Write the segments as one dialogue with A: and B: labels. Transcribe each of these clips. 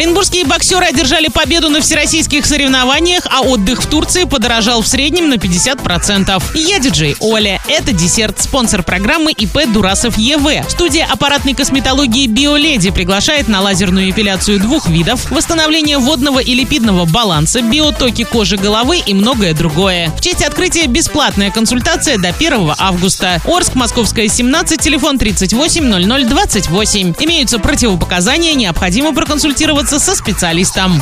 A: Оренбургские боксеры одержали победу на всероссийских соревнованиях, а отдых в Турции подорожал в среднем на 50%. Я диджей Оля. Это десерт, спонсор программы ИП Дурасов ЕВ. Студия аппаратной косметологии Биоледи приглашает на лазерную эпиляцию двух видов, восстановление водного и липидного баланса, биотоки кожи головы и многое другое. В честь открытия бесплатная консультация до 1 августа. Орск, Московская, 17, телефон 38 00 28. Имеются противопоказания, необходимо проконсультироваться со специалистом.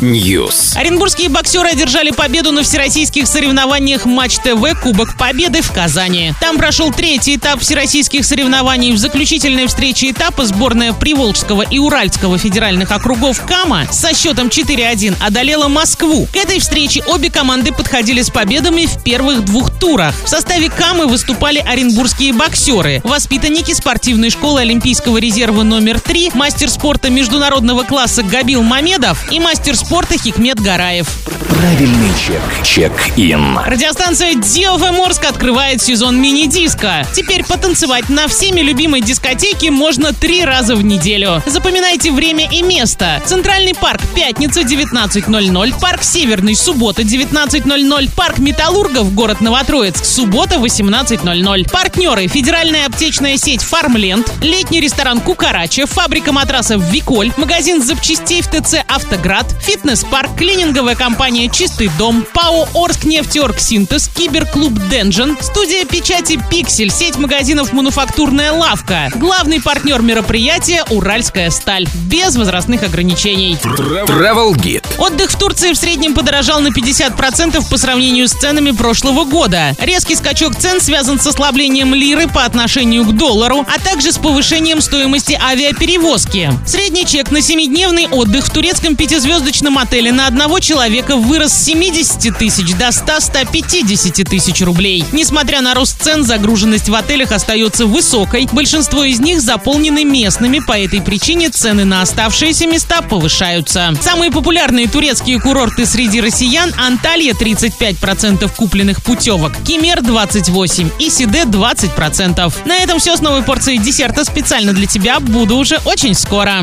B: News.
A: Оренбургские боксеры одержали победу на всероссийских соревнованиях Матч ТВ Кубок Победы в Казани. Там прошел третий этап всероссийских соревнований. В заключительной встрече этапа сборная Приволжского и Уральского федеральных округов КАМА со счетом 4-1 одолела Москву. К этой встрече обе команды подходили с победами в первых двух турах. В составе КАМы выступали оренбургские боксеры, воспитанники спортивной школы Олимпийского резерва номер 3, мастер спорта международного класса Габил Мамедов и мастер спорта Хикмет Гараев.
B: Правильный чек. Чек-ин.
A: Радиостанция Диофэ Морск открывает сезон мини-диска. Теперь потанцевать на всеми любимой дискотеке можно три раза в неделю. Запоминайте время и место. Центральный парк пятница 19.00, парк Северный суббота 19.00, парк Металлургов город Новотроицк суббота 18.00. Партнеры федеральная аптечная сеть Фармленд, летний ресторан Кукарача, фабрика матрасов Виколь, магазин запчастей в ТЦ Автоград, фитнес-парк, клининговая компания Чистый дом, ПАО Орск нефтеорг Синтез, киберклуб Денжен, студия печати Пиксель, сеть магазинов Мануфактурная лавка. Главный партнер мероприятия Уральская сталь. Без возрастных ограничений.
B: Travel Guide.
A: Отдых в Турции в среднем подорожал на 50% по сравнению с ценами прошлого года. Резкий скачок цен связан с ослаблением лиры по отношению к доллару, а также с повышением стоимости авиаперевозки. Средний чек на 7-дневный отдых в турецком пятизвездочном отеле на одного человека вырос с 70 тысяч до 100-150 тысяч рублей. Несмотря на рост цен, загруженность в отелях остается высокой. Большинство из них заполнены местными, по этой причине цены на оставшиеся места повышаются. Самые популярные турецкие курорты среди россиян – Анталья 35% купленных путевок, Кемер 28% и Сиде 20%. На этом все с новой порцией десерта специально для тебя. Буду уже очень скоро.